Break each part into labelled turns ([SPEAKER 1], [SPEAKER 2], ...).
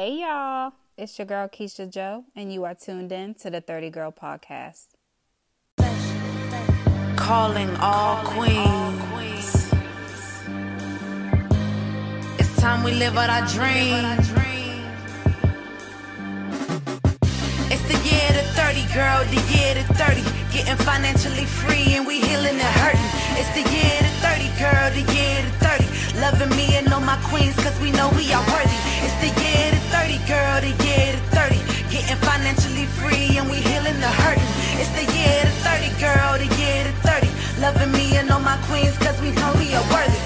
[SPEAKER 1] Hey y'all, it's your girl Keisha Joe, and you are tuned in to the 30 Girl Podcast.
[SPEAKER 2] Calling all queens. It's time we live out our dream. It's the year to 30, girl, the year to 30. Getting financially free and we healing the hurting. It's the year to 30, girl, the year to 30. Loving me and all my queens, cause we know we are worthy. It's the year to 30, girl, the year to 30. Getting financially free and we healing the hurting. It's the year to 30, girl, the year to 30. Loving me and all my queens, cause we know we are worthy.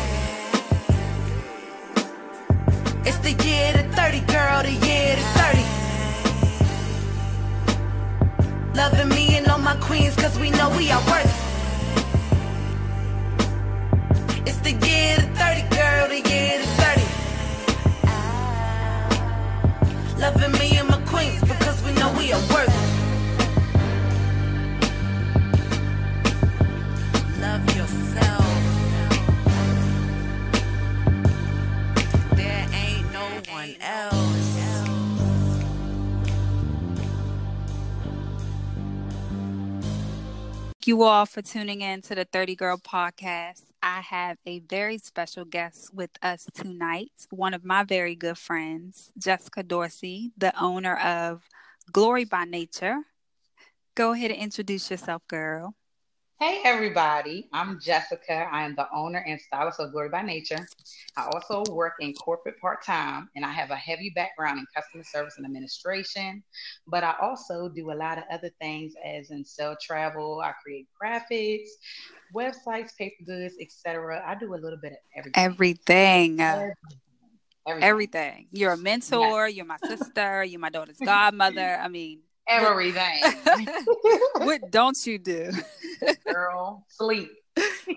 [SPEAKER 2] It's the year to 30, girl, the year to 30. Loving me and all my queens, cause we know we are worthy. It's the year to 30, girl, the year to 30. Loving me and my queens, because we know we are worthy. Love yourself. There ain't no one else.
[SPEAKER 1] Thank you all for tuning in to the 30 Girl Podcast. I have a very special guest with us tonight, one of my very good friends, Jessica Dorsey, the owner of Glory by Nature. Go ahead and introduce yourself, girl.
[SPEAKER 3] Hey everybody, I'm Jessica. I am the owner and stylist of Glory by Nature. I also work in corporate part time and I have a heavy background in customer service and administration. But I also do a lot of other things as in sell travel, I create graphics, websites, paper goods, etc. I do a little bit of everything.
[SPEAKER 1] Everything. uh,
[SPEAKER 3] Everything. Everything.
[SPEAKER 1] everything. You're a mentor, you're my sister, you're my daughter's godmother. I mean,
[SPEAKER 3] Everything.
[SPEAKER 1] what don't you do?
[SPEAKER 3] Girl, sleep.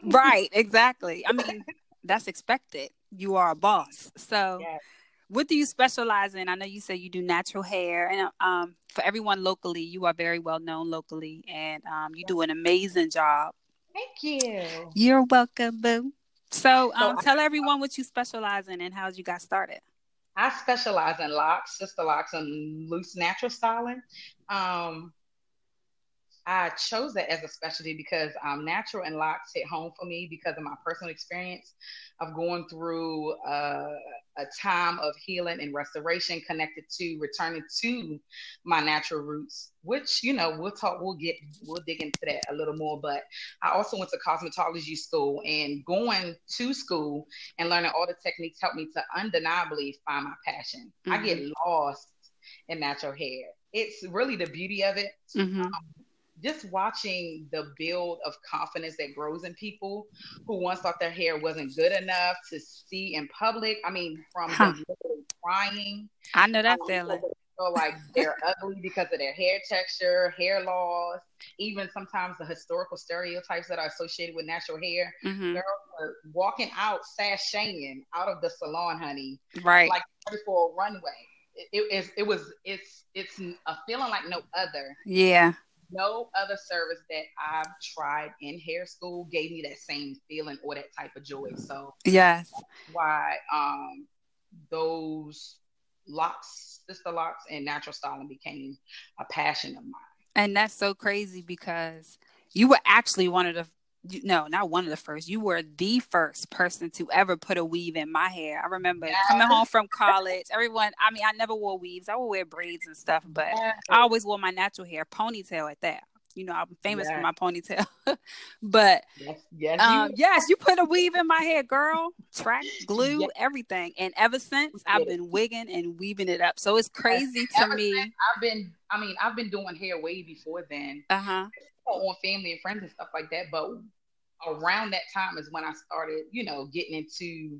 [SPEAKER 1] right, exactly. I mean, that's expected. You are a boss. So,
[SPEAKER 3] Yes.
[SPEAKER 1] what do you specialize in? I know you say you do natural hair, and um, for everyone locally, you are very well known locally, and um, you do an amazing job.
[SPEAKER 3] Thank you.
[SPEAKER 1] You're welcome, boo. So,
[SPEAKER 3] So
[SPEAKER 1] um,
[SPEAKER 3] I-
[SPEAKER 1] tell everyone what you specialize in and how you got started.
[SPEAKER 3] I specialize in locks, sister locks, and loose natural styling. Um, I chose that as a specialty because um, natural and locks hit home for me because of my personal experience of going through uh, a time of healing and restoration connected to returning to my natural roots, which, you know, we'll talk, we'll get, we'll dig into that a little more. But I also went to cosmetology school and going to school and learning all the techniques helped me to undeniably find my passion. I get lost in natural hair. It's really the beauty of it.
[SPEAKER 1] Mm-hmm.
[SPEAKER 3] Just watching the build of confidence that grows in people who once thought their hair wasn't good enough to see in public. I mean, from
[SPEAKER 1] Huh.
[SPEAKER 3] crying,
[SPEAKER 1] I know that
[SPEAKER 3] um,
[SPEAKER 1] feeling.
[SPEAKER 3] feel like they're ugly because of their hair texture, hair loss, even sometimes the historical stereotypes that are associated with natural hair.
[SPEAKER 1] hmm
[SPEAKER 3] Girls are walking out, sashaying out of the salon, honey,
[SPEAKER 1] Right.
[SPEAKER 3] like ready for a runway. It, it, is- it was it's it's a feeling like no other.
[SPEAKER 1] yeah.
[SPEAKER 3] No other service that I've tried in hair school gave me that same feeling or that type of joy. So
[SPEAKER 1] Yes.
[SPEAKER 3] why um those locks, sister locks, and natural styling became a passion of mine.
[SPEAKER 1] And that's so crazy because you were actually one of the you- no, not one of the first. You were the first person to ever put a weave in my hair. I remember
[SPEAKER 3] Yes.
[SPEAKER 1] coming home from college. Everyone, I mean, I never wore weaves. I would wear braids and stuff, but I always wore my natural hair, ponytail at that. You know, I'm famous for my ponytail. but
[SPEAKER 3] yes, yes,
[SPEAKER 1] um,
[SPEAKER 3] you-
[SPEAKER 1] yes, you put a weave in my hair, girl. Track, glue, everything. And ever since, I've been wigging and weaving it up. So it's crazy to
[SPEAKER 3] Ever
[SPEAKER 1] me.
[SPEAKER 3] I've been, I mean, I've been doing hair way before then.
[SPEAKER 1] Uh huh.
[SPEAKER 3] on family and friends and stuff like that. But around that time is when I started, you know, getting into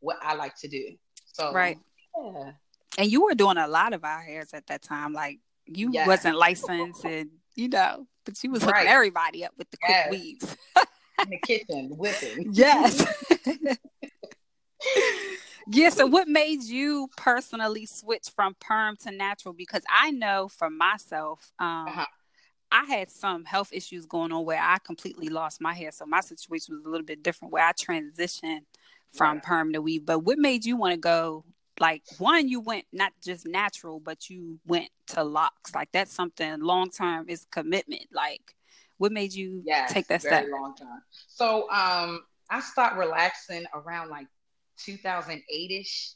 [SPEAKER 3] what I like to do. So
[SPEAKER 1] Right.
[SPEAKER 3] yeah.
[SPEAKER 1] And you were doing a lot of our hairs at that time. Like you
[SPEAKER 3] Yes.
[SPEAKER 1] wasn't licensed and you know, but you was hooking
[SPEAKER 3] Right.
[SPEAKER 1] everybody up with the quick
[SPEAKER 3] Yes.
[SPEAKER 1] weaves.
[SPEAKER 3] in the kitchen whipping.
[SPEAKER 1] Yes. yeah, so what made you personally switch from perm to natural? Because I know for myself, um,
[SPEAKER 3] Uh-huh.
[SPEAKER 1] I had some health issues going on where I completely lost my hair. So my situation was a little bit different where I transitioned from
[SPEAKER 3] Right.
[SPEAKER 1] perm to weave. But what made you want to go like one you went not just natural but you went to locks like that's something long term is commitment like what made you yes, take that
[SPEAKER 3] very
[SPEAKER 1] step
[SPEAKER 3] long time so um i stopped relaxing around like 2008ish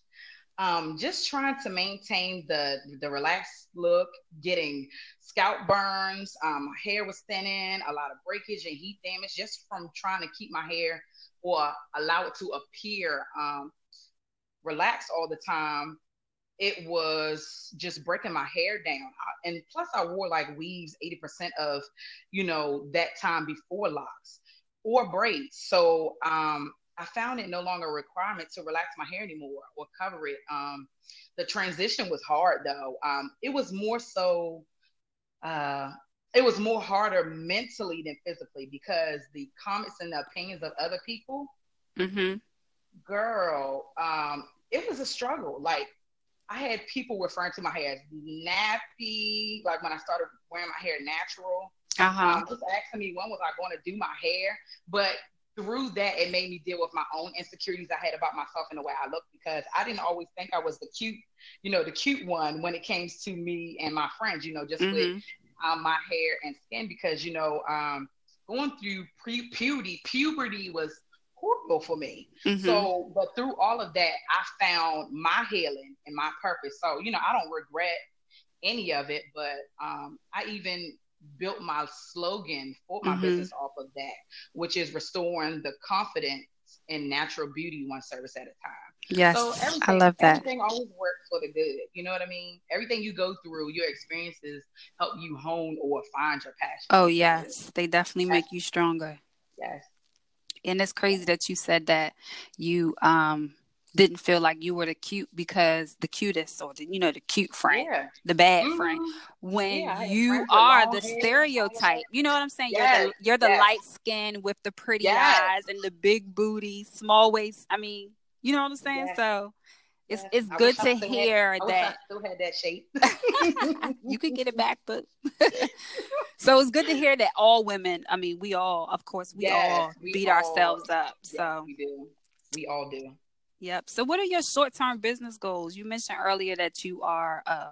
[SPEAKER 3] um just trying to maintain the the relaxed look getting scalp burns um my hair was thinning a lot of breakage and heat damage just from trying to keep my hair or allow it to appear um relaxed all the time, it was just breaking my hair down. And plus, I wore like weaves 80% of, you know, that time before locks or braids. So um, I found it no longer a requirement to relax my hair anymore or cover it. Um, the transition was hard though. Um, it was more so, uh, it was more harder mentally than physically because the comments and the opinions of other people. Mm-hmm. Girl, um, it was a struggle. Like I had people referring to my hair as nappy. Like when I started wearing my hair natural, uh-huh. um, just asking me when was I going to do my hair. But through that, it made me deal with my own insecurities I had about myself and the way I looked because I didn't always think I was the cute, you know, the cute one when it came to me and my friends. You know, just mm-hmm. with um, my hair and skin because you know, um, going through pre puberty, puberty was horrible for me. Mm-hmm. So, but through all of that, I found my healing and my purpose. So, you know, I don't regret any of it, but um, I even built my slogan for my mm-hmm. business off of that, which is restoring the confidence in natural beauty one service at a time.
[SPEAKER 1] Yes, so I love that.
[SPEAKER 3] Everything always works for the good. You know what I mean? Everything you go through, your experiences help you hone or find your passion.
[SPEAKER 1] Oh yes, they definitely yes. make you stronger.
[SPEAKER 3] Yes
[SPEAKER 1] and it's crazy that you said that you um didn't feel like you were the cute because the cutest or the you know the cute friend yeah. the bad mm-hmm. friend when yeah, you are the stereotype you know what i'm saying yes. you're the you're the yes. light skin with the pretty yes. eyes and the big booty small waist i mean you know what i'm saying so it's it's good to hear
[SPEAKER 3] had,
[SPEAKER 1] that.
[SPEAKER 3] still had that shape.
[SPEAKER 1] you could get it back, but so it's good to hear that all women. I mean, we all, of course, we all we beat all, ourselves up. So
[SPEAKER 3] we do. We all do.
[SPEAKER 1] Yep. So, what are your short term business goals? You mentioned earlier that you are a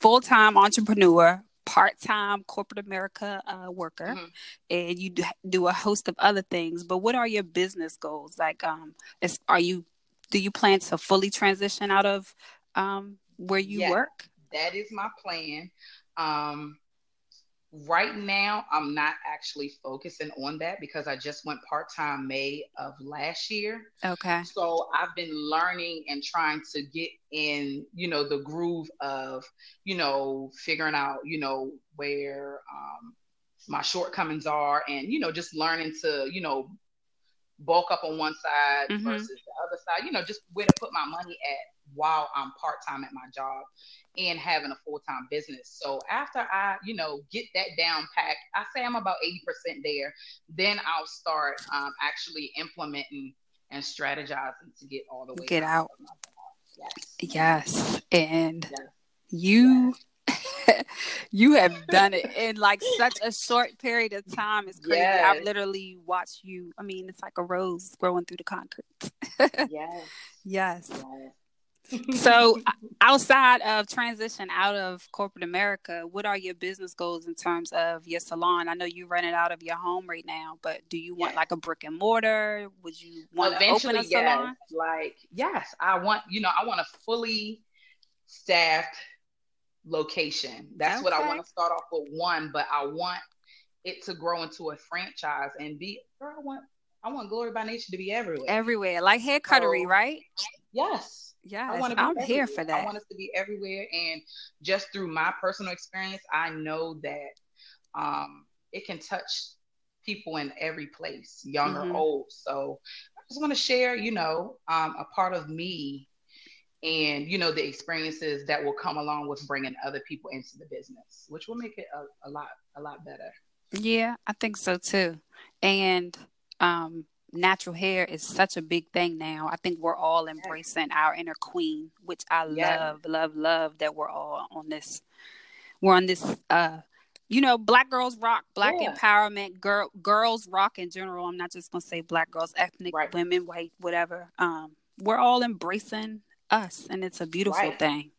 [SPEAKER 1] full time entrepreneur, part time corporate America uh, worker, mm-hmm. and you do a host of other things. But what are your business goals? Like, um, is, are you do you plan to fully transition out of um, where you yes, work?
[SPEAKER 3] That is my plan. Um, right now, I'm not actually focusing on that because I just went part time May of last year.
[SPEAKER 1] Okay.
[SPEAKER 3] So I've been learning and trying to get in, you know, the groove of, you know, figuring out, you know, where um, my shortcomings are and, you know, just learning to, you know, bulk up on one side mm-hmm. versus the other side. You know, just where to put my money at while I'm part time at my job and having a full time business. So after I, you know, get that down packed, I say I'm about 80% there. Then I'll start um, actually implementing and strategizing to get all the way
[SPEAKER 1] get out. Yes. Yes. And yes. you yes. you have done it in like such a short period of time. It's crazy. Yes. I've literally watched you. I mean, it's like a rose growing through the concrete.
[SPEAKER 3] yes.
[SPEAKER 1] Yes. yes. so outside of transition out of corporate America, what are your business goals in terms of your salon? I know you run it out of your home right now, but do you want yes. like a brick and mortar? Would you want Eventually, to open a salon?
[SPEAKER 3] Yes. Like, yes, I want, you know, I want a fully staffed location. That's okay. what I want to start off with one, but I want it to grow into a franchise and be girl, I want I want Glory by Nature to be everywhere.
[SPEAKER 1] Everywhere. Like hair cuttery, so, right?
[SPEAKER 3] Yes.
[SPEAKER 1] Yeah. I want to be I'm everywhere. here for that.
[SPEAKER 3] I want us to be everywhere. And just through my personal experience, I know that um it can touch people in every place, young mm-hmm. or old. So I just want to share, you know, um, a part of me and you know the experiences that will come along with bringing other people into the business which will make it a, a lot a lot better
[SPEAKER 1] yeah i think so too and um natural hair is such a big thing now i think we're all embracing our inner queen which i love love love that we're all on this we're on this uh you know, black girls rock, black yeah. empowerment, girl girls rock in general. I'm not just gonna say black girls, ethnic right. women, white, whatever. Um, we're all embracing us, and it's a beautiful
[SPEAKER 3] Right.
[SPEAKER 1] thing.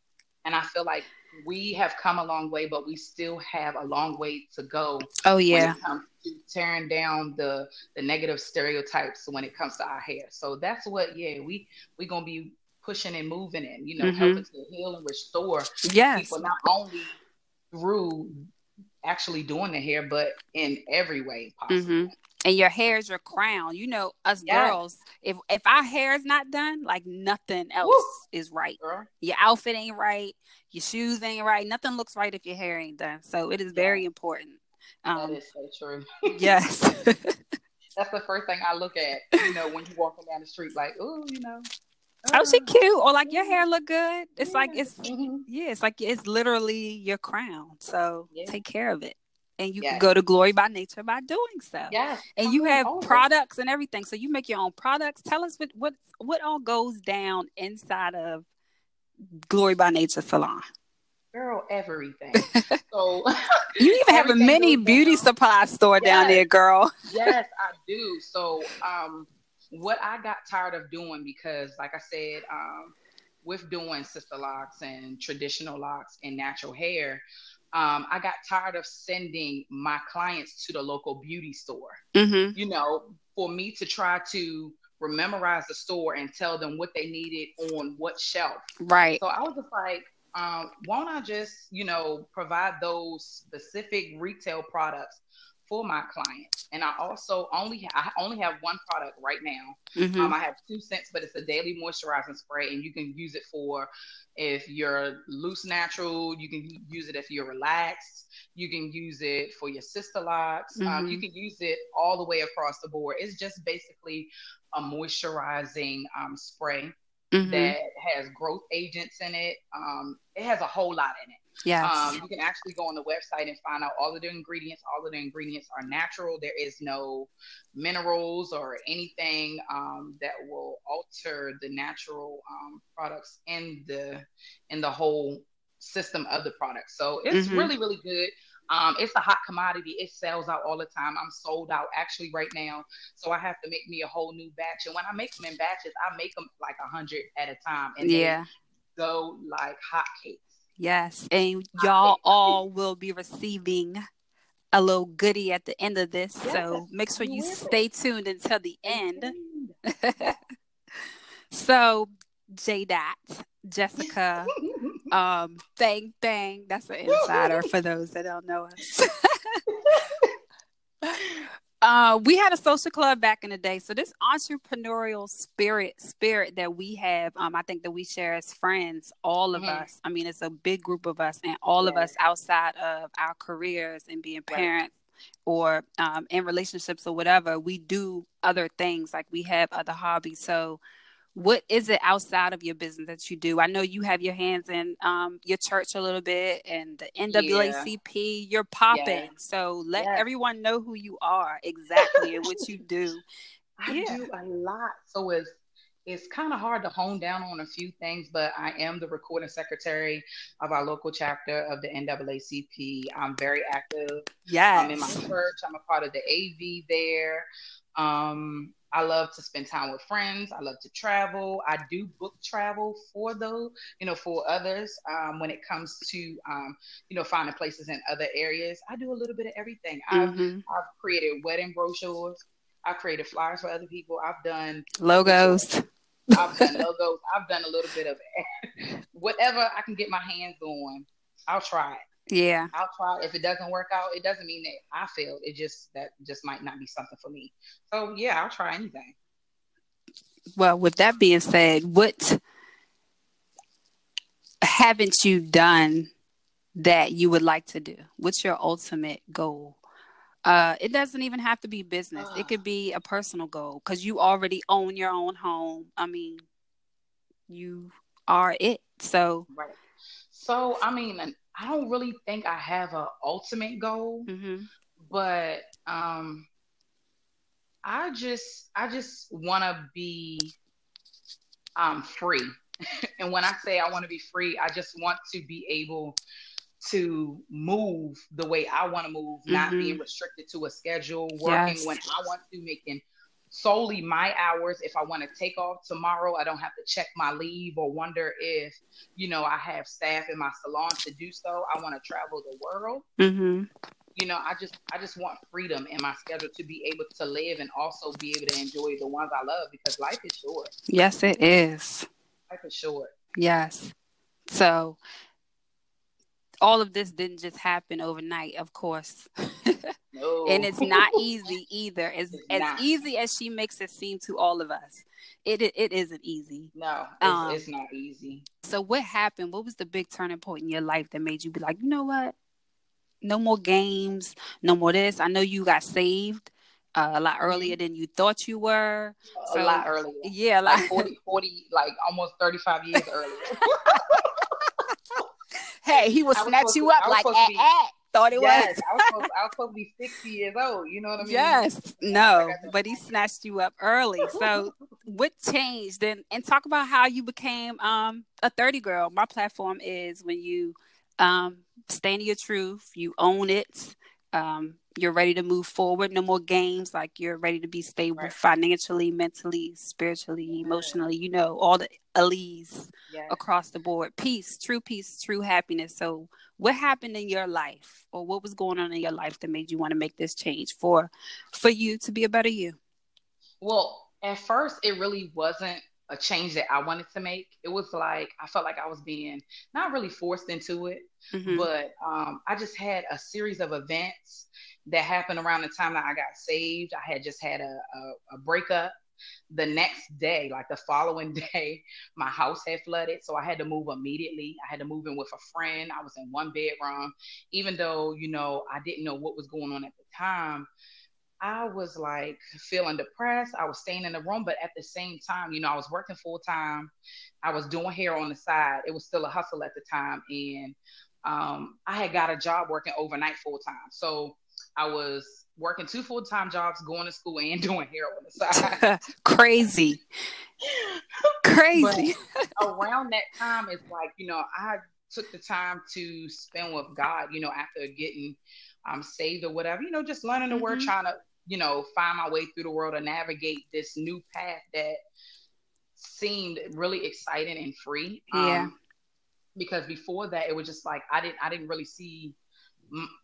[SPEAKER 3] And I feel like we have come a long way, but we still have a long way to go
[SPEAKER 1] Oh yeah,
[SPEAKER 3] it comes to tearing down the the negative stereotypes when it comes to our hair. So that's what, yeah, we we gonna be pushing and moving and you know
[SPEAKER 1] Mhm.
[SPEAKER 3] helping to heal and restore
[SPEAKER 1] yes,
[SPEAKER 3] people not only through actually doing the hair, but in every way possible.
[SPEAKER 1] Mhm. And your hair is your crown. You know, us
[SPEAKER 3] Yes.
[SPEAKER 1] girls, if if our hair is not done, like nothing else
[SPEAKER 3] Woo.
[SPEAKER 1] is right.
[SPEAKER 3] Girl,
[SPEAKER 1] Your outfit ain't right. Your shoes ain't right. Nothing looks right if your hair ain't done. So it is very important.
[SPEAKER 3] that
[SPEAKER 1] Um,
[SPEAKER 3] is so true.
[SPEAKER 1] yes.
[SPEAKER 3] That's the first thing I look at, you know, when you're walking down the street, like, oh, you know.
[SPEAKER 1] oh, she
[SPEAKER 3] uh,
[SPEAKER 1] cute. Or like your hair look good. It's like
[SPEAKER 3] yeah.
[SPEAKER 1] it's
[SPEAKER 3] Mhm.
[SPEAKER 1] yeah, it's like it's literally your crown. So
[SPEAKER 3] Yeah.
[SPEAKER 1] take care of it. And you can go to glory by nature by doing so.
[SPEAKER 3] Yes.
[SPEAKER 1] And you have products and everything. So you make your own products. Tell us what what what all goes down inside of Glory by Nature Salon.
[SPEAKER 3] Girl, everything. so
[SPEAKER 1] You even have a mini beauty
[SPEAKER 3] down.
[SPEAKER 1] supply store down there, girl.
[SPEAKER 3] yes, I do. So, um, what I got tired of doing because, like I said, um, with doing sister locks and traditional locks and natural hair, um, I got tired of sending my clients to the local beauty store.
[SPEAKER 1] Mm-hmm.
[SPEAKER 3] You know, for me to try to memorize the store and tell them what they needed on what shelf.
[SPEAKER 1] Right.
[SPEAKER 3] So I was just like, um, why don't I just, you know, provide those specific retail products for my clients? And I also only I only have one product right now.
[SPEAKER 1] Mm-hmm.
[SPEAKER 3] Um, I have two scents, but it's a daily moisturizing spray, and you can use it for if you're loose natural. You can use it if you're relaxed. You can use it for your sister locks. Um,
[SPEAKER 1] Mhm.
[SPEAKER 3] you can use it all the way across the board. It's just basically a moisturizing um, spray
[SPEAKER 1] Mhm.
[SPEAKER 3] that has growth agents in it. Um, it has a whole lot in it.
[SPEAKER 1] Yes.
[SPEAKER 3] Um, you can actually go on the website and find out all of the ingredients. All of the ingredients are natural. There is no minerals or anything um, that will alter the natural um, products in the in the whole system of the product. So it's
[SPEAKER 1] Mhm.
[SPEAKER 3] really really good. Um, it's a hot commodity. It sells out all the time. I'm sold out actually right now. So I have to make me a whole new batch. And when I make them in batches, I make them like a hundred at a time, and
[SPEAKER 1] yeah.
[SPEAKER 3] they go like hotcakes.
[SPEAKER 1] Yes. And y'all all will be receiving a little goodie at the end of this. So make sure you
[SPEAKER 3] you
[SPEAKER 1] stay tuned until the end. so J Dot, Jessica, um, Bang Bang, that's an insider for those that don't know us. Uh, we had a social club back in the day, so this entrepreneurial spirit, spirit that we have, um, I think that we share as friends, all of
[SPEAKER 3] Mhm.
[SPEAKER 1] us. I mean, it's a big group of us, and all of us outside of our careers and being
[SPEAKER 3] Right.
[SPEAKER 1] parents or um, in relationships or whatever, we do other things. Like we have other hobbies. So, what is it outside of your business that you do? I know you have your hands in um, your church a little bit and the NAACP. You're popping. So let
[SPEAKER 3] Yes.
[SPEAKER 1] everyone know who you are exactly and what you do.
[SPEAKER 3] I
[SPEAKER 1] Yeah.
[SPEAKER 3] do a lot. So it's it's kind of hard to hone down on a few things, but I am the recording secretary of our local chapter of the NAACP. I'm very active. I'm in my church. I'm a part of the AV there. Um, I love to spend time with friends. I love to travel. I do book travel for those, you know, for others. Um, when it comes to, um, you know, finding places in other areas, I do a little bit of everything. I've
[SPEAKER 1] Mhm.
[SPEAKER 3] I've created wedding brochures. I've created flyers for other people. I've done
[SPEAKER 1] Logos.
[SPEAKER 3] I've done logos. I've done a little bit of whatever I can get my hands on. I'll try it.
[SPEAKER 1] Yeah.
[SPEAKER 3] I'll try. If it doesn't work out, it doesn't mean that I failed. It just that just might not be something for me. So yeah, I'll try anything.
[SPEAKER 1] Well, with that being said, what haven't you done that you would like to do? What's your ultimate goal? Uh, it doesn't even have to be business. It could be a personal goal because you already own your own home. I mean, you are it. So,
[SPEAKER 3] Right. So I mean, I don't really think I have a ultimate goal.
[SPEAKER 1] mhm.
[SPEAKER 3] but um i just i just want to be um free and when i say i want to be free i just want to be able to move the way i want to move not
[SPEAKER 1] Mhm.
[SPEAKER 3] being restricted to a schedule working
[SPEAKER 1] Yes.
[SPEAKER 3] when i want to making solely my hours. If I want to take off tomorrow, I don't have to check my leave or wonder if, you know, I have staff in my salon to do so. I want to travel the world.
[SPEAKER 1] Mm-hmm.
[SPEAKER 3] You know, I just I just want freedom in my schedule to be able to live and also be able to enjoy the ones I love because life is short.
[SPEAKER 1] Yes, it is.
[SPEAKER 3] Life is short.
[SPEAKER 1] Yes. So all of this didn't just happen overnight, of course.
[SPEAKER 3] No.
[SPEAKER 1] and it's not easy either. As
[SPEAKER 3] It's
[SPEAKER 1] as
[SPEAKER 3] not.
[SPEAKER 1] easy as she makes it seem to all of us, it it, it isn't easy.
[SPEAKER 3] no, it's,
[SPEAKER 1] Um,
[SPEAKER 3] it's not easy.
[SPEAKER 1] So what happened? What was the big turning point in your life that made you be like, you know what? No more games, no more this. I know you got saved uh, a lot earlier than you thought you were.
[SPEAKER 3] A lot earlier.
[SPEAKER 1] Yeah,
[SPEAKER 3] Like
[SPEAKER 1] like
[SPEAKER 3] 40, 40, like almost 35 years earlier.
[SPEAKER 1] hey, he
[SPEAKER 3] will
[SPEAKER 1] snatch you
[SPEAKER 3] to-
[SPEAKER 1] up like at,
[SPEAKER 3] be-
[SPEAKER 1] at. Thought it
[SPEAKER 3] yes,
[SPEAKER 1] was.
[SPEAKER 3] I was, supposed, I was supposed to be 60 years old. You know what I mean?
[SPEAKER 1] Yes, no, but he snatched you up early. So what changed? And and talk about how you became um a 30 girl. My platform is when you um stand in your truth, you own it, um, you're ready to move forward, no more games, like you're ready to be stable
[SPEAKER 3] Right.
[SPEAKER 1] financially, mentally, spiritually, emotionally, you know, all the alleys
[SPEAKER 3] Yes.
[SPEAKER 1] across the board. Peace, true peace, true happiness. So what happened in your life or what was going on in your life that made you want to make this change for for you to be a better you?
[SPEAKER 3] Well, at first, it really wasn't a change that I wanted to make. It was like I felt like I was being not really forced into it,
[SPEAKER 1] Mhm.
[SPEAKER 3] but um, I just had a series of events that happened around the time that I got saved. I had just had a, a, a breakup. The next day, like the following day, my house had flooded. So I had to move immediately. I had to move in with a friend. I was in one bedroom. Even though, you know, I didn't know what was going on at the time, I was like feeling depressed. I was staying in the room, but at the same time, you know, I was working full time. I was doing hair on the side. It was still a hustle at the time. And um, I had got a job working overnight full time. So I was working two full time jobs, going to school and doing hair on the side.
[SPEAKER 1] Crazy. Crazy.
[SPEAKER 3] around that time it's like you know i took the time to spend with god you know after getting um saved or whatever you know just learning the word
[SPEAKER 1] Mhm.
[SPEAKER 3] trying to you know find my way through the world and navigate this new path that seemed really exciting and free
[SPEAKER 1] Yeah.
[SPEAKER 3] um, because before that it was just like i didn't i didn't really see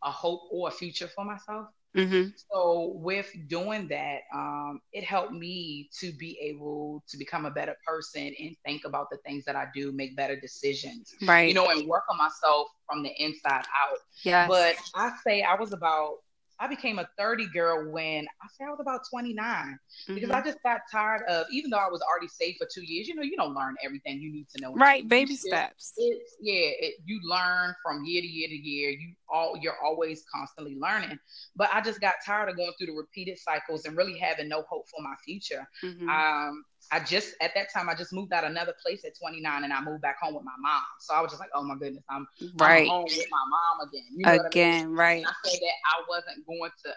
[SPEAKER 3] a hope or a future for myself
[SPEAKER 1] hmm
[SPEAKER 3] so with doing that, um, it helped me to be able to become a better person and think about the things that I do, make better decisions,
[SPEAKER 1] Right.
[SPEAKER 3] you know, and work on myself from the inside out.
[SPEAKER 1] Yeah.
[SPEAKER 3] But I say I was about, I became a 30 girl when I say I was about 29 because
[SPEAKER 1] Mhm.
[SPEAKER 3] I just got tired of, even though I was already safe for two years, you know, you don't learn everything you need to know.
[SPEAKER 1] right, baby steps.
[SPEAKER 3] it's yeah it, you learn from year to year to year you all you're always constantly learning but i just got tired of going through the repeated cycles and really having no hope for my future
[SPEAKER 1] Mhm.
[SPEAKER 3] um i just at that time i just moved out another place at 29 and i moved back home with my mom so i was just like oh my goodness i'm, I'm
[SPEAKER 1] right.
[SPEAKER 3] home with my mom again you know what I mean?
[SPEAKER 1] Again, right.
[SPEAKER 3] I said that I wasn't going to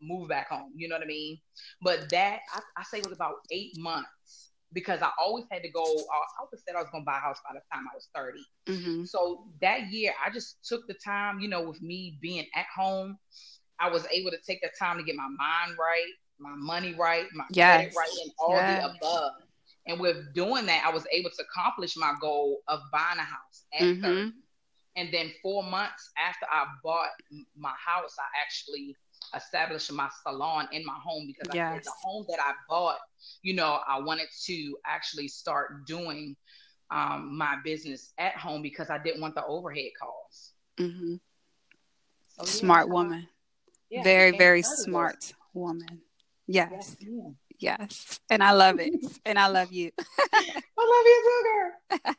[SPEAKER 3] move back home. You know what I mean? But that I, I say was about eight months because I always had to go. I always said I was going to buy a house by the time I was thirty.
[SPEAKER 1] hmm
[SPEAKER 3] So that year, I just took the time. You know, with me being at home, I was able to take the time to get my mind right, my money right, my
[SPEAKER 1] Yes.
[SPEAKER 3] credit right, and all
[SPEAKER 1] Yes.
[SPEAKER 3] the above. And with doing that, I was able to accomplish my goal of buying a house at
[SPEAKER 1] Mhm.
[SPEAKER 3] 30. And then four months after I bought my house, I actually established my salon in my home because I
[SPEAKER 1] Yes.
[SPEAKER 3] said the home that I bought, you know, I wanted to actually start doing um, my business at home because I didn't want the overhead costs.
[SPEAKER 1] hmm
[SPEAKER 3] So, yeah,
[SPEAKER 1] Smart woman.
[SPEAKER 3] yeah,
[SPEAKER 1] very, very smart woman. Yes.
[SPEAKER 3] Yes.
[SPEAKER 1] Yes. And I love it. and I love you.
[SPEAKER 3] I love you, too, girl.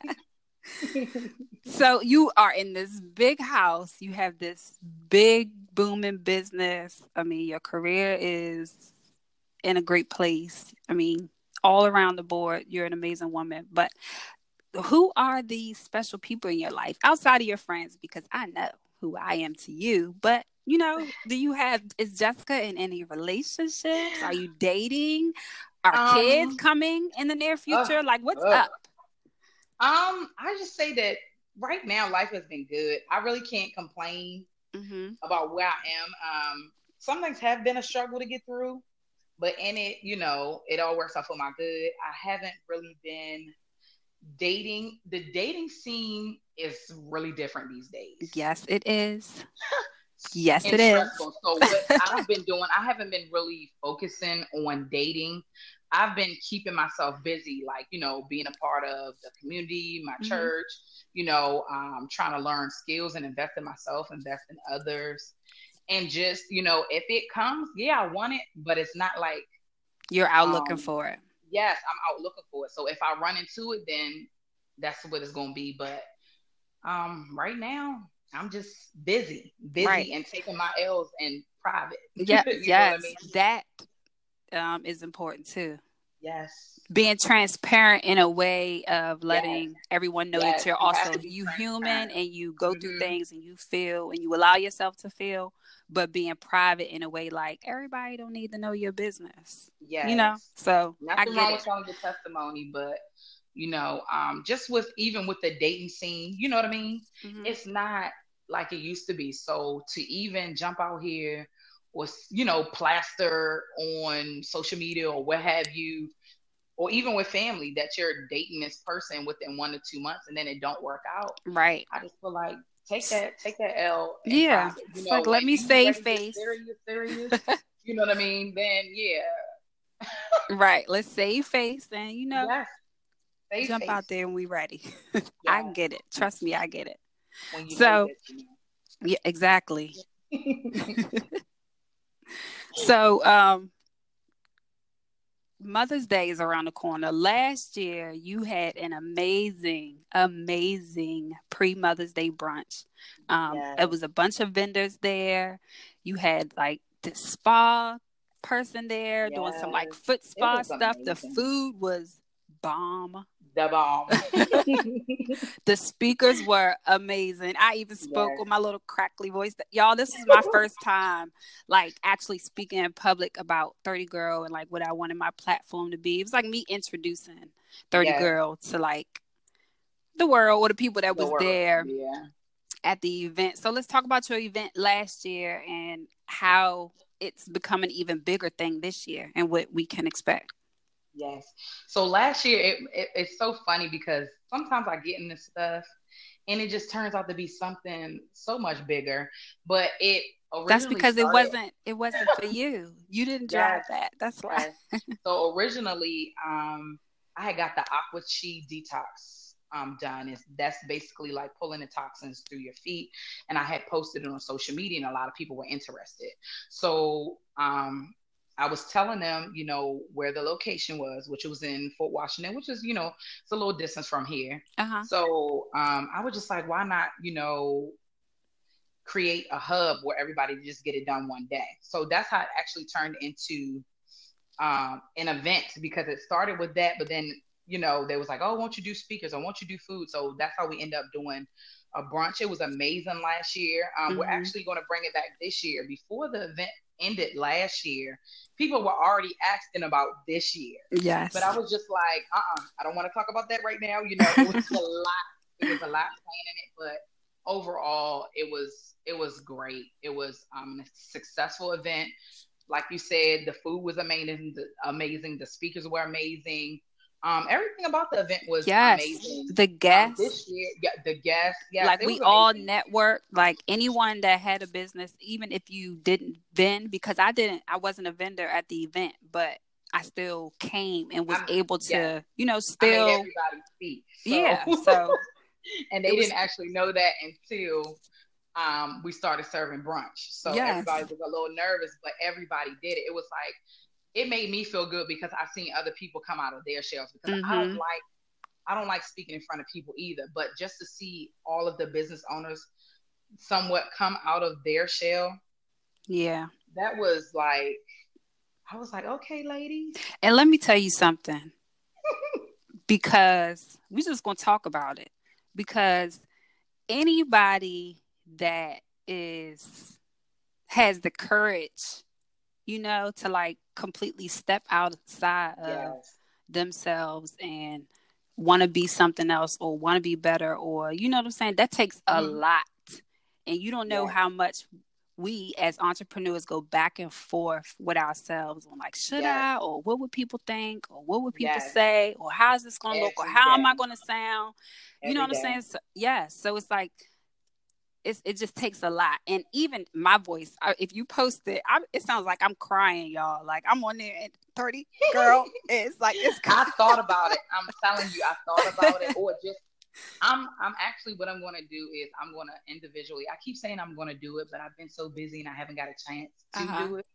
[SPEAKER 1] So you are in this big house. You have this big booming business. I mean, your career is in a great place. I mean, all around the board, you're an amazing woman. But who are these special people in your life outside of your friends? Because I know who I am to you. But you know, do you have is Jessica in any relationships? Are you dating? Are
[SPEAKER 3] Um,
[SPEAKER 1] kids coming in the near future? like what's
[SPEAKER 3] ugh.
[SPEAKER 1] up?
[SPEAKER 3] Um, I just say that right now life has been good. I really can't complain
[SPEAKER 1] hmm
[SPEAKER 3] about where I am. Um, some things have been a struggle to get through, but in it, you know, it all works out for my good. I haven't really been dating. The dating scene is really different these days.
[SPEAKER 1] Yes, it is. yes, it is.
[SPEAKER 3] stressful. So what I've been doing, I haven't been really focusing on dating. I've been keeping myself busy, like you know, being a part of the community, my
[SPEAKER 1] Mhm.
[SPEAKER 3] church. You know, um, trying to learn skills and invest in myself, invest in others, and just you know, if it comes, yeah, I want it, but it's not like
[SPEAKER 1] You're out looking
[SPEAKER 3] Um,
[SPEAKER 1] for it.
[SPEAKER 3] yes, I'm out looking for it. So if I run into it, then that's what it's gonna be. But um, right now, I'm just busy, busy,
[SPEAKER 1] Right.
[SPEAKER 3] and taking my L's in private.
[SPEAKER 1] Yeah,
[SPEAKER 3] what I
[SPEAKER 1] yes,
[SPEAKER 3] mean?
[SPEAKER 1] that um, is important too.
[SPEAKER 3] Yes,
[SPEAKER 1] Being transparent in a way of letting everyone know
[SPEAKER 3] Yes,
[SPEAKER 1] that you're
[SPEAKER 3] you
[SPEAKER 1] also you human and you go through
[SPEAKER 3] Mhm.
[SPEAKER 1] things and you feel and you allow yourself to feel, but being private in a way like everybody don't need to know your business.
[SPEAKER 3] Yeah,
[SPEAKER 1] You know, so I
[SPEAKER 3] nothing wrong
[SPEAKER 1] get
[SPEAKER 3] with
[SPEAKER 1] it.
[SPEAKER 3] telling your testimony, but you know, um, just with even with the dating scene, you know what I mean?
[SPEAKER 1] Mhm.
[SPEAKER 3] It's not like it used to be. So to even jump out here or you know plaster on social media or what have you, or even with family that you're dating this person within one to two months and then it don't work out.
[SPEAKER 1] Right.
[SPEAKER 3] I just feel like take that take that L.
[SPEAKER 1] Yeah.
[SPEAKER 3] private.
[SPEAKER 1] It's like, let me
[SPEAKER 3] you
[SPEAKER 1] save
[SPEAKER 3] ready to get
[SPEAKER 1] face.
[SPEAKER 3] Serious, serious. you know what I mean? Then yeah,
[SPEAKER 1] Right. Let's save face and you know
[SPEAKER 3] yes. Save
[SPEAKER 1] jump
[SPEAKER 3] face
[SPEAKER 1] out there and we ready. I get it. Trust me, I get it. So-
[SPEAKER 3] know that you
[SPEAKER 1] Yeah, exactly. So, um, Mother's Day is around the corner. Last year, you had an amazing, amazing pre Mother's Day brunch. Um,
[SPEAKER 3] Yes.
[SPEAKER 1] It was a bunch of vendors there. You had like the spa person there doing some like foot spa stuff. The food was bomb.
[SPEAKER 3] the bomb.
[SPEAKER 1] The speakers were amazing. I even spoke
[SPEAKER 3] Yes.
[SPEAKER 1] with my little crackly voice. Y'all, this is my first time like actually speaking in public about 30 Girl and like what I wanted my platform to be. It was like me introducing 30
[SPEAKER 3] Yes.
[SPEAKER 1] Girl to like the world or the people that
[SPEAKER 3] The
[SPEAKER 1] was
[SPEAKER 3] world.
[SPEAKER 1] there
[SPEAKER 3] Yeah.
[SPEAKER 1] at the event. So let's talk about your event last year and how it's become an even bigger thing this year and what we can expect.
[SPEAKER 3] Yes. So last year, it, it, it's so funny because sometimes I get in this stuff and it just turns out to be something so much bigger. But it originally
[SPEAKER 1] That's because it wasn't it wasn't for you. You didn't drive
[SPEAKER 3] Yes.
[SPEAKER 1] that. That's why.
[SPEAKER 3] Yes. so originally, um, I had got the Aqua Chi detox um, done. It's, that's basically like pulling the toxins through your feet. And I had posted it on social media, and a lot of people were interested. So um, I was telling them, you know, where the location was, which was in Fort Washington, which is, you know, it's a little distance from here.
[SPEAKER 1] Uh-huh.
[SPEAKER 3] So um, I was just like, why not, you know, create a hub where everybody just get it done one day. So that's how it actually turned into um, an event because it started with that, but then you know they was like, oh, won't you do speakers? I want you do food. So that's how we end up doing a brunch. It was amazing last year. Um, We're
[SPEAKER 1] Mhm.
[SPEAKER 3] actually going to bring it back this year. Before the event ended last year, people were already asking about this year.
[SPEAKER 1] Yes.
[SPEAKER 3] But I was just like, uh uh I don't want to talk about that right now. You know, it was a lot. It was a lot planning it, but overall, it was it was great. It was um, a successful event. Like you said, the food was amazing. The, amazing. The speakers were amazing. Um, everything about the event was
[SPEAKER 1] yes.
[SPEAKER 3] amazing.
[SPEAKER 1] The
[SPEAKER 3] Um,
[SPEAKER 1] guests.
[SPEAKER 3] this year, yeah, the guests, yeah,
[SPEAKER 1] like we all
[SPEAKER 3] amazing.
[SPEAKER 1] network like anyone that had a business even if you didn't vend because i didn't i wasn't a vendor at the event but i still came and was
[SPEAKER 3] I'm-
[SPEAKER 1] able to
[SPEAKER 3] yeah.
[SPEAKER 1] you know still
[SPEAKER 3] everybody speak. So-
[SPEAKER 1] yeah so
[SPEAKER 3] and they
[SPEAKER 1] was-
[SPEAKER 3] didn't actually know that until um, we started serving brunch. So
[SPEAKER 1] Yes.
[SPEAKER 3] everybody was a little nervous, but everybody did it. It was like it made me feel good because I've seen other people come out of their shells because I don't
[SPEAKER 1] Mhm.
[SPEAKER 3] like I don't like speaking in front of people either. But just to see all of the business owners somewhat come out of their shell,
[SPEAKER 1] yeah
[SPEAKER 3] that was like I was like, okay, ladies.
[SPEAKER 1] and let me tell you something because we're just going to talk about it because anybody that is has the courage you know to like completely step outside of
[SPEAKER 3] Yes.
[SPEAKER 1] themselves and want to be something else or want to be better or you know what I'm saying that takes a
[SPEAKER 3] Mhm.
[SPEAKER 1] lot and you don't know
[SPEAKER 3] Yeah.
[SPEAKER 1] how much we as entrepreneurs go back and forth with ourselves on like should yes. i or what would people think or what would people yes. say or how's this going to look or how day. am i going to sound Every you know what day. i'm saying so, yes so it's like it's, it just takes a lot and even my voice if you post it I, it sounds like i'm crying y'all like i'm on there at 30 girl it's like it's
[SPEAKER 3] i thought about it i'm telling you i thought about it or just I'm I'm actually what I'm going to do is I'm going to individually. I keep saying I'm going to do it, but I've been so busy and I haven't got a chance to uh-huh. do it.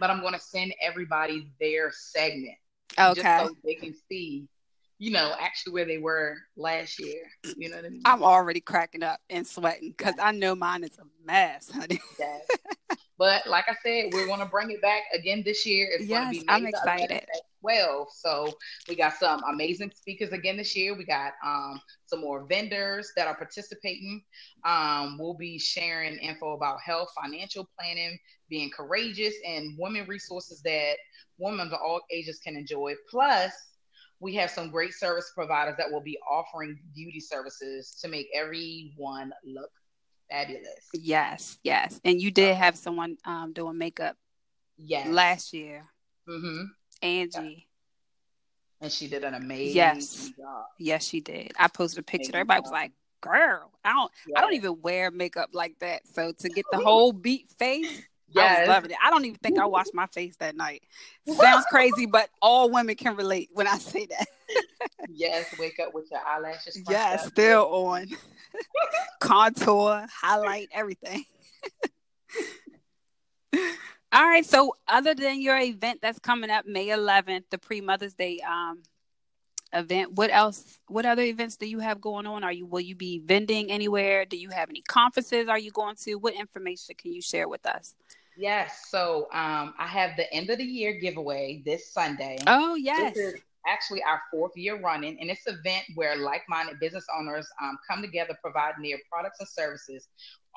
[SPEAKER 3] But I'm going to send everybody their segment,
[SPEAKER 1] okay, just
[SPEAKER 3] so they can see, you know, actually where they were last year. You know what I mean?
[SPEAKER 1] I'm already cracking up and sweating because I know mine is a mess, honey.
[SPEAKER 3] Yes. But like I said, we're going to bring it back again this year.
[SPEAKER 1] It's yes, going to be I'm excited.
[SPEAKER 3] Well, so we got some amazing speakers again this year. We got um, some more vendors that are participating. Um, we'll be sharing info about health, financial planning, being courageous, and women resources that women of all ages can enjoy. Plus, we have some great service providers that will be offering beauty services to make everyone look fabulous.
[SPEAKER 1] Yes, yes. And you did have someone um, doing makeup
[SPEAKER 3] yes.
[SPEAKER 1] last year.
[SPEAKER 3] Mm-hmm.
[SPEAKER 1] Angie. Yeah.
[SPEAKER 3] And she did an amazing
[SPEAKER 1] yes.
[SPEAKER 3] job.
[SPEAKER 1] Yes, she did. I posted a picture. Amazing Everybody job. was like, girl, I don't yes. I don't even wear makeup like that. So to get the whole beat face, yes. I was loving it. I don't even think I washed my face that night. Sounds crazy, but all women can relate when I say that.
[SPEAKER 3] yes, wake up with your eyelashes.
[SPEAKER 1] Yes, still on. Contour, highlight, everything. All right. So, other than your event that's coming up May 11th, the pre Mother's Day um, event, what else? What other events do you have going on? Are you will you be vending anywhere? Do you have any conferences? Are you going to? What information can you share with us?
[SPEAKER 3] Yes. So, um, I have the end of the year giveaway this Sunday.
[SPEAKER 1] Oh yes. This is
[SPEAKER 3] actually our fourth year running, and it's an event where like-minded business owners um, come together, providing their products and services,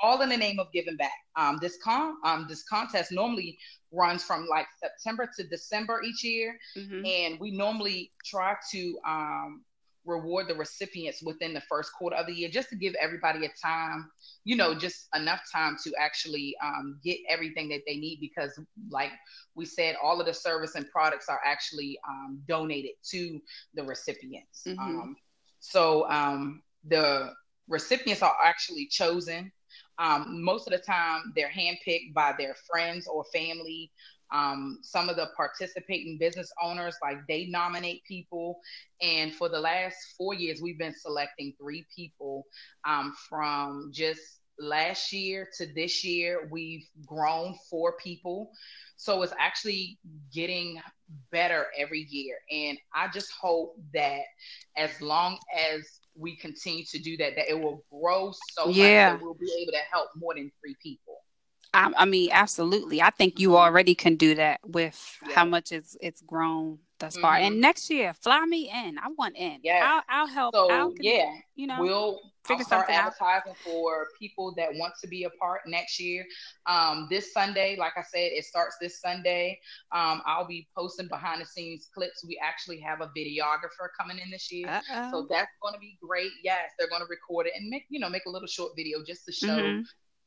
[SPEAKER 3] all in the name of giving back. Um, this con um, this contest normally runs from like September to December each year, mm-hmm. and we normally try to um, reward the recipients within the first quarter of the year just to give everybody a time you know just enough time to actually um, get everything that they need because like we said all of the service and products are actually um, donated to the recipients mm-hmm. um, so um, the recipients are actually chosen um, most of the time they're handpicked by their friends or family um, some of the participating business owners like they nominate people. And for the last four years we've been selecting three people um, from just last year to this year we've grown four people. So it's actually getting better every year. And i just hope that as long as we continue to do that that it will grow so yeah. much that we'll be able to help more than three people
[SPEAKER 1] I, I mean, absolutely. I think you already can do that with yeah. how much it's it's grown thus far. Mm-hmm. And next year, fly me in. I want in. Yeah, I'll, I'll help.
[SPEAKER 3] So
[SPEAKER 1] I'll,
[SPEAKER 3] yeah, you know, we'll figure I'll start advertising out. for people that want to be a part next year. Um, this Sunday, like I said, it starts this Sunday. Um, I'll be posting behind the scenes clips. We actually have a videographer coming in this year, Uh-oh. so that's going to be great. Yes, they're going to record it and make you know make a little short video just to show. Mm-hmm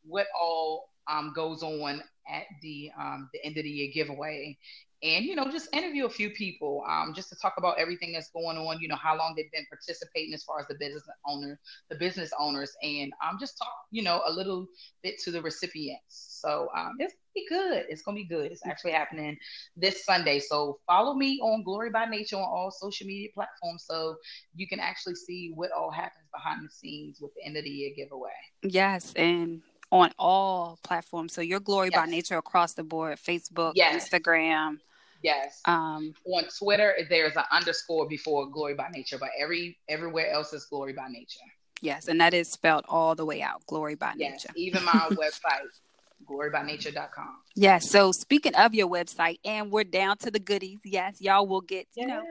[SPEAKER 3] what all um, goes on at the um, the end of the year giveaway, and you know just interview a few people um, just to talk about everything that's going on. You know how long they've been participating as far as the business owner, the business owners, and um, just talk you know a little bit to the recipients. So um, it's be good. It's gonna be good. It's actually happening this Sunday. So follow me on Glory by Nature on all social media platforms so you can actually see what all happens behind the scenes with the end of the year giveaway.
[SPEAKER 1] Yes, and on all platforms. So your glory yes. by nature across the board, Facebook, yes. Instagram.
[SPEAKER 3] Yes. Um, on Twitter, there's an underscore before glory by nature, but every everywhere else is glory by nature.
[SPEAKER 1] Yes, and that is spelled all the way out, glory by
[SPEAKER 3] yes.
[SPEAKER 1] nature.
[SPEAKER 3] Even my website, glorybynature.com.
[SPEAKER 1] Yes. So speaking of your website, and we're down to the goodies. Yes, y'all will get, you know,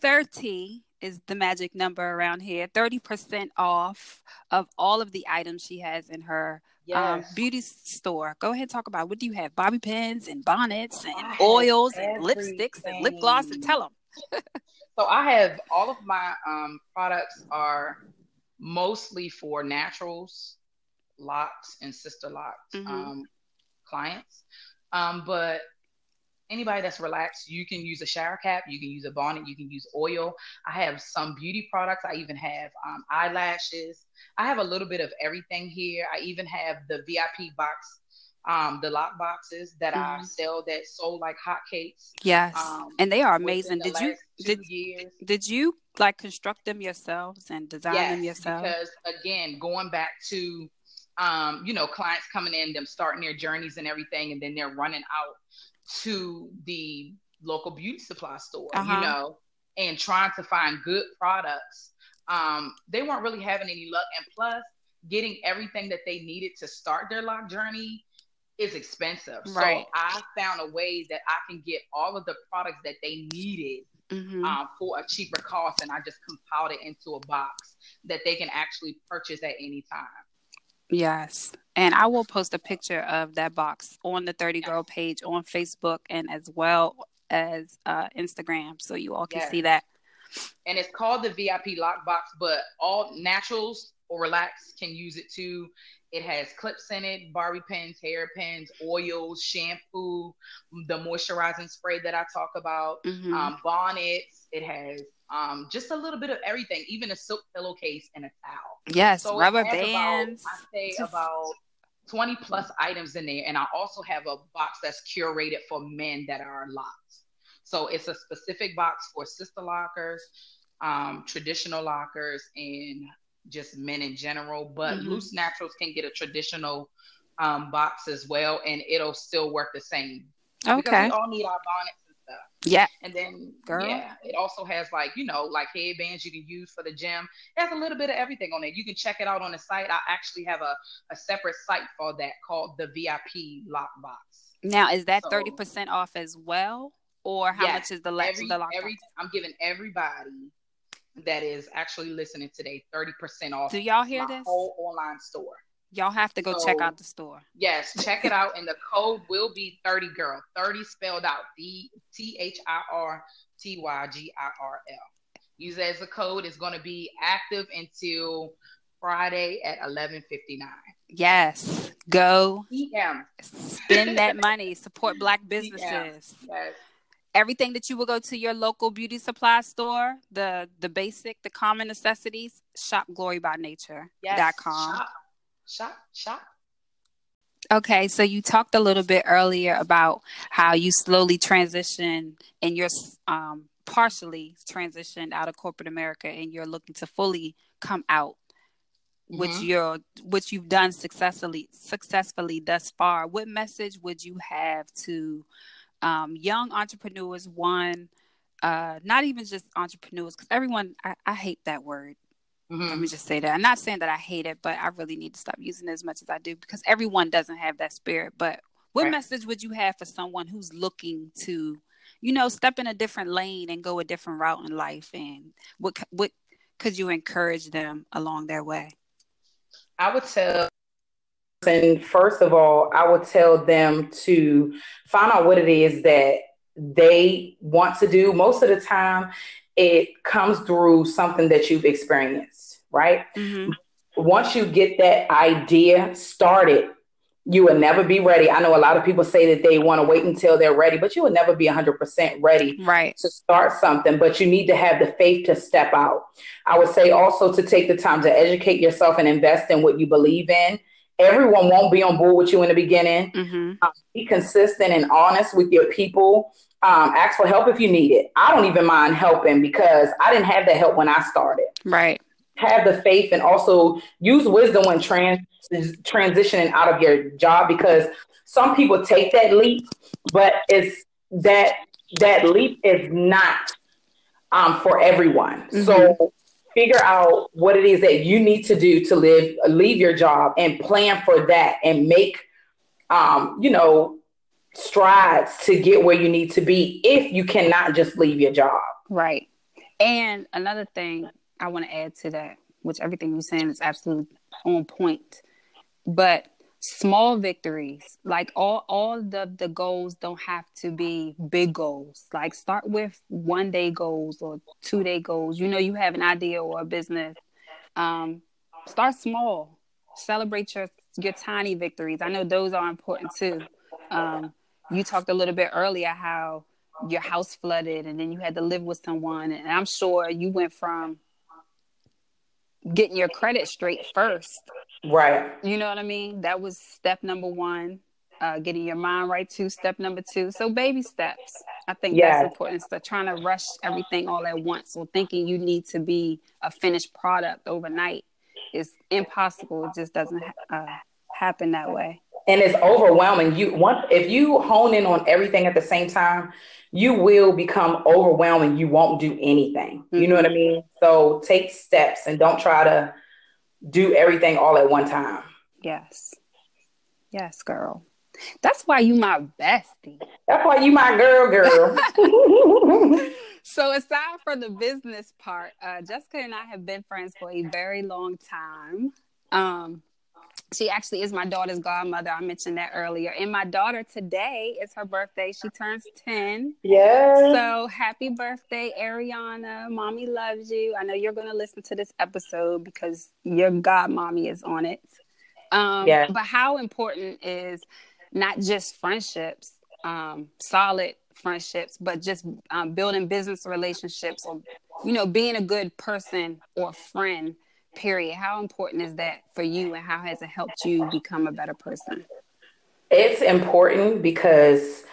[SPEAKER 1] 30 is the magic number around here. 30% off of all of the items she has in her yes. um, beauty store. Go ahead, talk about what do you have? Bobby pins and bonnets and I oils and lipsticks and lip gloss. And tell them.
[SPEAKER 3] so I have all of my um, products are mostly for naturals, locks, and Sisterlocks. Mm-hmm. Um, clients. Um, but anybody that's relaxed, you can use a shower cap, you can use a bonnet, you can use oil. I have some beauty products. I even have um, eyelashes. I have a little bit of everything here. I even have the VIP box, um, the lock boxes that mm-hmm. I sell that sold like hotcakes.
[SPEAKER 1] Yes, um, and they are amazing. The did you did years. did you like construct them yourselves and design yes, them yourself?
[SPEAKER 3] Because again, going back to um, you know, clients coming in, them starting their journeys and everything, and then they're running out to the local beauty supply store, uh-huh. you know, and trying to find good products. Um, they weren't really having any luck. And plus, getting everything that they needed to start their lock journey is expensive. Right. So I found a way that I can get all of the products that they needed mm-hmm. um, for a cheaper cost, and I just compiled it into a box that they can actually purchase at any time.
[SPEAKER 1] Yes. And I will post a picture of that box on the 30 Girl page on Facebook and as well as uh, Instagram. So you all can yes. see that.
[SPEAKER 3] And it's called the VIP lock box, but all naturals or relax can use it too. It has clips in it, bobby pins, hair pins, oils, shampoo, the moisturizing spray that I talk about, mm-hmm. um, bonnets. It has um, just a little bit of everything, even a silk pillowcase and a towel.
[SPEAKER 1] Yes, so rubber bands.
[SPEAKER 3] About, I say just... about 20 plus items in there. And I also have a box that's curated for men that are locked. So it's a specific box for sister lockers, um, traditional lockers, and just men in general. But mm-hmm. loose naturals can get a traditional um, box as well, and it'll still work the same. Okay. Because we all need our bonnets and stuff.
[SPEAKER 1] yeah.
[SPEAKER 3] And then Girl. yeah, it also has like, you know, like headbands you can use for the gym. It has a little bit of everything on it. You can check it out on the site. I actually have a, a separate site for that called the VIP lockbox.
[SPEAKER 1] Now, is that thirty so, percent off as well? Or how much is the,
[SPEAKER 3] every,
[SPEAKER 1] the lockbox?
[SPEAKER 3] Every, I'm giving everybody that is actually listening today 30% off.
[SPEAKER 1] Do y'all hear this?
[SPEAKER 3] Whole online store.
[SPEAKER 1] Y'all have to go so, check out the store.
[SPEAKER 3] Yes, check it out. And the code will be 30 girl. 30 spelled out D T H I R T Y G I R L. Use it as a code. It's going to be active until Friday at 11:59.
[SPEAKER 1] Yes. Go. PM. Spend that money. Support black businesses. Yes. Everything that you will go to your local beauty supply store, the the basic, the common necessities, shop glory by nature. Yes. com.
[SPEAKER 3] Shop shop, shop.
[SPEAKER 1] Okay, so you talked a little bit earlier about how you slowly transitioned and you're um, partially transitioned out of corporate America and you're looking to fully come out, mm-hmm. which you're which you've done successfully successfully thus far. What message would you have to um, young entrepreneurs? One, uh, not even just entrepreneurs, because everyone I, I hate that word Mm-hmm. Let me just say that. I'm not saying that I hate it, but I really need to stop using it as much as I do because everyone doesn't have that spirit. But what right. message would you have for someone who's looking to, you know, step in a different lane and go a different route in life? And what what could you encourage them along their way?
[SPEAKER 3] I would tell and first of all, I would tell them to find out what it is that they want to do. Most of the time, it comes through something that you've experienced, right? Mm-hmm. Once you get that idea started, you will never be ready. I know a lot of people say that they want to wait until they're ready, but you will never be 100% ready
[SPEAKER 1] right.
[SPEAKER 3] to start something. But you need to have the faith to step out. I would say also to take the time to educate yourself and invest in what you believe in. Everyone won't be on board with you in the beginning. Mm-hmm. Um, be consistent and honest with your people um, ask for help if you need it. I don't even mind helping because I didn't have that help when I started.
[SPEAKER 1] Right.
[SPEAKER 3] Have the faith and also use wisdom when trans- transitioning out of your job because some people take that leap, but it's that that leap is not um, for everyone. Mm-hmm. So figure out what it is that you need to do to live leave your job and plan for that and make um, you know strides to get where you need to be if you cannot just leave your job.
[SPEAKER 1] Right. And another thing I want to add to that, which everything you're saying is absolutely on point, but small victories, like all all the the goals don't have to be big goals. Like start with one day goals or two day goals. You know, you have an idea or a business. Um, start small. Celebrate your your tiny victories. I know those are important too Um, you talked a little bit earlier how your house flooded and then you had to live with someone and i'm sure you went from getting your credit straight first.
[SPEAKER 3] Right.
[SPEAKER 1] You know what i mean? That was step number one uh, getting your mind right to step number two. So baby steps. I think
[SPEAKER 3] Yes.
[SPEAKER 1] that's important. Instead trying to rush everything all at once or thinking you need to be a finished product overnight is impossible. It just doesn't uh, happen that way
[SPEAKER 3] and it's overwhelming. You once if you hone in on everything at the same time, you will become overwhelming. You won't do anything. You know what I mean? So take steps and don't try to do everything all at one time.
[SPEAKER 1] yes yes girl that's why you my bestie
[SPEAKER 3] That's why you my girl, girl.
[SPEAKER 1] So aside from the business part, uh, Jessica and I have been friends for a very long time. Um, she actually is my daughter's godmother. I mentioned that earlier. And my daughter today is her birthday. She turns 10.
[SPEAKER 3] yes.
[SPEAKER 1] So happy birthday, Ariana. Mommy loves you. I know you're going to listen to this episode because your godmommy is on it. Um,
[SPEAKER 3] Yeah.
[SPEAKER 1] But how important is not just friendships, um, solid friendships, but just um, building business relationships or, you know, being a good person or friend, period. How important is that for you and how has it helped you become a better person?
[SPEAKER 3] It's important because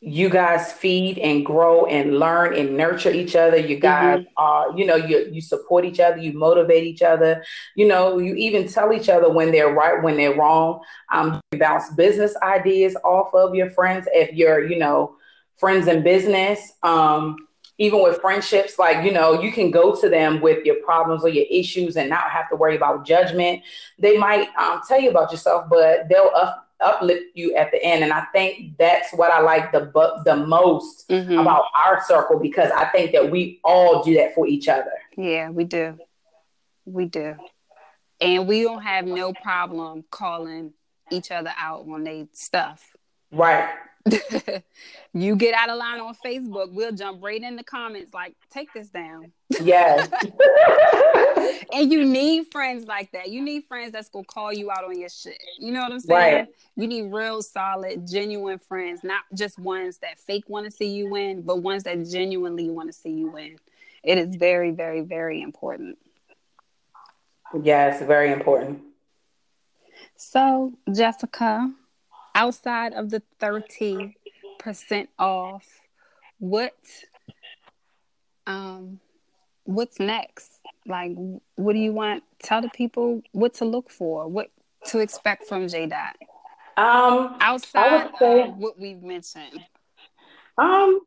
[SPEAKER 3] you guys feed and grow and learn and nurture each other. You guys are, you know, you you support each other, you motivate each other. You know, you even tell each other when they're right, when they're wrong. Um, you bounce business ideas off of your friends if you're, you know, friends in business. Um, even with friendships, like you know, you can go to them with your problems or your issues and not have to worry about judgment. They might um, tell you about yourself, but they'll up, uplift you at the end. And I think that's what I like the the most
[SPEAKER 1] Mhm.
[SPEAKER 3] about our circle because I think that we all do that for each other.
[SPEAKER 1] Yeah, we do. We do. And we don't have no problem calling each other out on their stuff.
[SPEAKER 3] Right.
[SPEAKER 1] you get out of line on Facebook, we'll jump right in the comments like, take this down.
[SPEAKER 3] Yes.
[SPEAKER 1] And you need friends like that. You need friends that's gonna call you out on your shit. You know what I'm saying?
[SPEAKER 3] Right.
[SPEAKER 1] You need real solid, genuine friends, not just ones that fake want to see you win, but ones that genuinely want to see you win. It is very, very, very important.
[SPEAKER 3] yes. Very important.
[SPEAKER 1] So, Jessica, outside of the 30% off, what um what's next? Like what do you want tell the people what to look for, what to expect from J Dot
[SPEAKER 3] Um.
[SPEAKER 1] outside
[SPEAKER 3] say-
[SPEAKER 1] of what we've mentioned.
[SPEAKER 3] Um.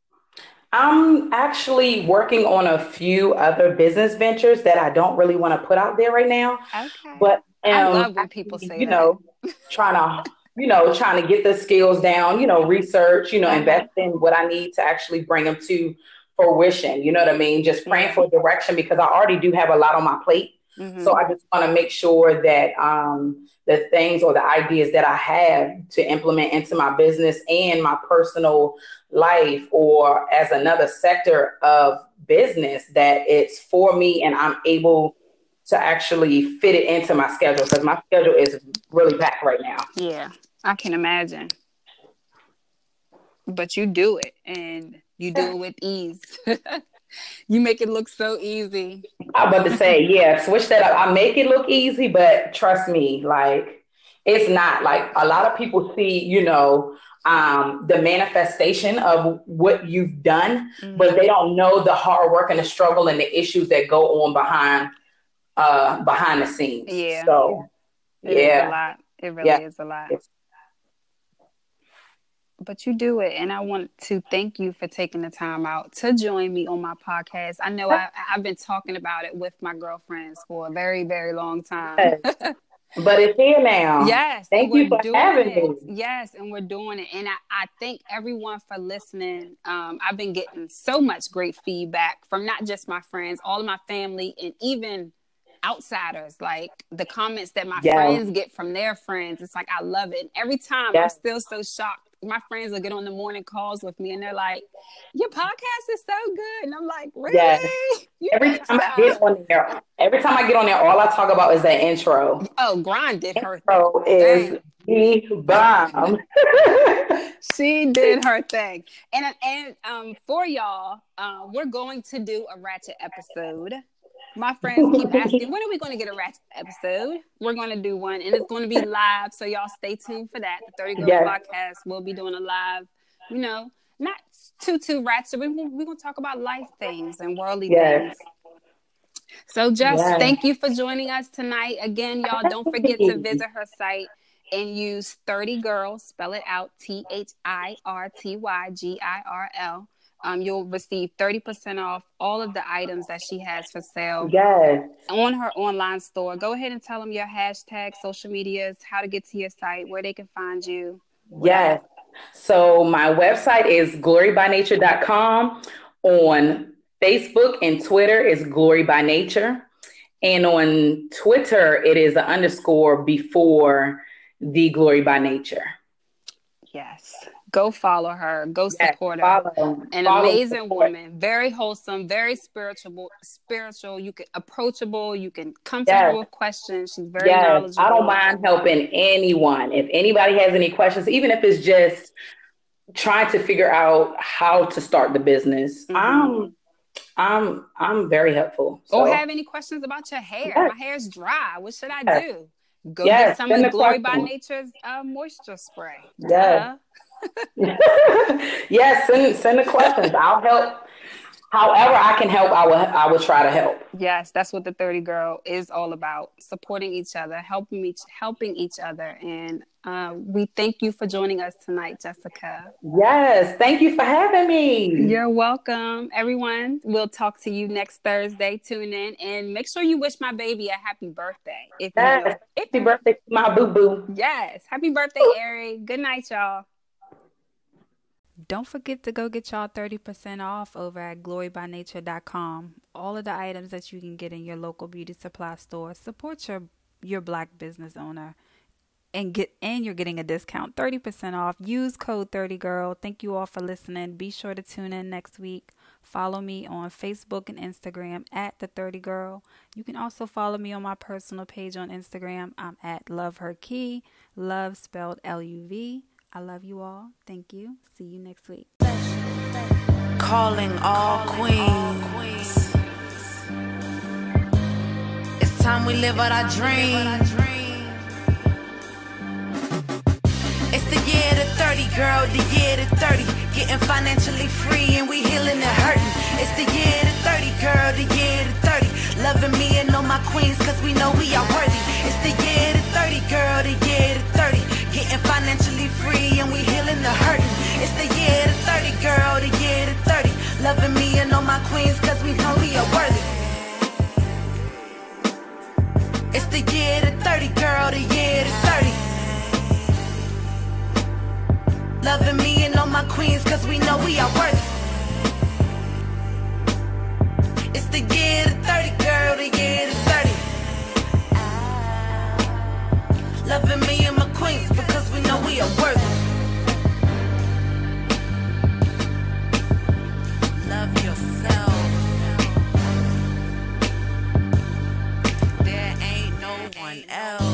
[SPEAKER 3] I'm actually working on a few other business ventures that I don't really want to put out there right now.
[SPEAKER 1] Okay.
[SPEAKER 3] But um,
[SPEAKER 1] I love when people say
[SPEAKER 3] you
[SPEAKER 1] that.
[SPEAKER 3] know, trying to, you know, trying to get the skills down, you know, research, you know,
[SPEAKER 1] Uh-huh.
[SPEAKER 3] invest in what I need to actually bring them to fruition. You know what I mean? Just praying for direction because I already do have a lot on my plate.
[SPEAKER 1] Mhm.
[SPEAKER 3] So I just want to make sure that um, the things or the ideas that I have to implement into my business and my personal life or as another sector of business that it's for me and I'm able to actually fit it into my schedule because my schedule is really packed right now.
[SPEAKER 1] Yeah, I can imagine. But you do it and you do it with ease. you make it look so easy.
[SPEAKER 3] I'm about to say, yeah, switch that up. I make it look easy, but trust me, like it's not. Like a lot of people see, you know, um, the manifestation of what you've done, but they don't know the hard work and the struggle and the issues that go on behind uh behind the scenes.
[SPEAKER 1] Yeah.
[SPEAKER 3] So
[SPEAKER 1] It is a
[SPEAKER 3] yeah.
[SPEAKER 1] lot. It really
[SPEAKER 3] Yeah.
[SPEAKER 1] is a lot.
[SPEAKER 3] It's-
[SPEAKER 1] But you do it, and I want to thank you for taking the time out to join me on my podcast. I know I, I've been talking about it with my girlfriends for a very, very long time.
[SPEAKER 3] but it's here now.
[SPEAKER 1] Yes.
[SPEAKER 3] Thank you for
[SPEAKER 1] doing
[SPEAKER 3] having
[SPEAKER 1] it.
[SPEAKER 3] me.
[SPEAKER 1] Yes, and we're doing it. And I, I thank everyone for listening. Um, I've been getting so much great feedback from not just my friends, all of my family, and even outsiders. Like the comments that my
[SPEAKER 3] Yeah.
[SPEAKER 1] friends get from their friends. It's like I love it. And every time
[SPEAKER 3] Yeah.
[SPEAKER 1] I'm still so shocked my friends will get on the morning calls with me and they're like, Your podcast is so good. And I'm like, Really? Yes.
[SPEAKER 3] every time? I get on there, every time I get on there, all I talk about is that intro.
[SPEAKER 1] Oh, Grind did
[SPEAKER 3] her intro is the bomb.
[SPEAKER 1] she did her thing. And and um for y'all, um, we're going to do a ratchet episode my friends keep asking, when are we going to get a ratchet episode? We're going to do one, and it's going to be live. So y'all stay tuned for that. The Thirty Girl yes. Podcast will be doing a live. You know, not too too ratchet. We're, we're going to talk about life things and worldly yes. things. So, Jess, yes. thank you for joining us tonight. Again, y'all, don't forget to visit her site and use 30 Girl, spell it out T H I R T Y G I R L um, you'll receive 30% off all of the items that she has for sale.
[SPEAKER 3] Yes.
[SPEAKER 1] On her online store. Go ahead and tell them your hashtag, social medias, how to get to your site, where they can find you.
[SPEAKER 3] Yes. So my website is glorybynature.com. On Facebook and Twitter is Glory by Nature. And on Twitter, it is an underscore before the Glory by Nature.
[SPEAKER 1] Yes go follow her. Go support yes, her. An follow, amazing support. woman. Very wholesome very spiritual spiritual. You can approachable. You can come to yes. her with questions. She's very yes. knowledgeable
[SPEAKER 3] i don't mind helping anyone. If anybody has any questions even if it's just trying to figure out how to start the business mm-hmm. i'm i'm i'm very helpful.
[SPEAKER 1] So. or have any questions about your hair. My hair's dry. What should i do? Go get some of the glory by nature's uh, moisture spray.
[SPEAKER 3] Yeah yes, send send the questions. I'll help. However, I can help, I will. I will try to help.
[SPEAKER 1] Yes, that's what the Thirty Girl is all about: supporting each other, helping each, helping each other. And uh, we thank you for joining us tonight, Jessica.
[SPEAKER 3] Yes, thank you for having me.
[SPEAKER 1] You're welcome, everyone. We'll talk to you next Thursday. Tune in and make sure you wish my baby a happy birthday.
[SPEAKER 3] If yes, you know, happy birthday, my boo boo.
[SPEAKER 1] Yes, happy birthday, Ari. Good night, y'all. Don't forget to go get y'all 30% off over at glorybynature.com. All of the items that you can get in your local beauty supply store. Support your your black business owner and get and you're getting a discount 30% off. Use code 30girl. Thank you all for listening. Be sure to tune in next week. Follow me on Facebook and Instagram at the 30 girl. You can also follow me on my personal page on Instagram. I'm at love her key, love spelled L U V. I love you all. Thank you. See you next week. Calling all queens. It's time we live out our dream. It's the year to 30, girl, the year to 30. Getting financially free and we healing and hurting. It's the year to 30, girl, the year to 30. Loving me and all my queens, cause we know we are worthy. It's the year to 30, girl, the year to 30. Getting financially free and we healing the hurting. It's the year to 30, girl, the year to 30. Loving me and all my queens, cause we know we are worthy. It's the year to 30, girl, the year to 30. Loving me and all my queens, cause we know we are worthy. It's the year to 30, girl, the year to 30. Loving me and my queens because we know we are worthy. Love yourself. There ain't no one else.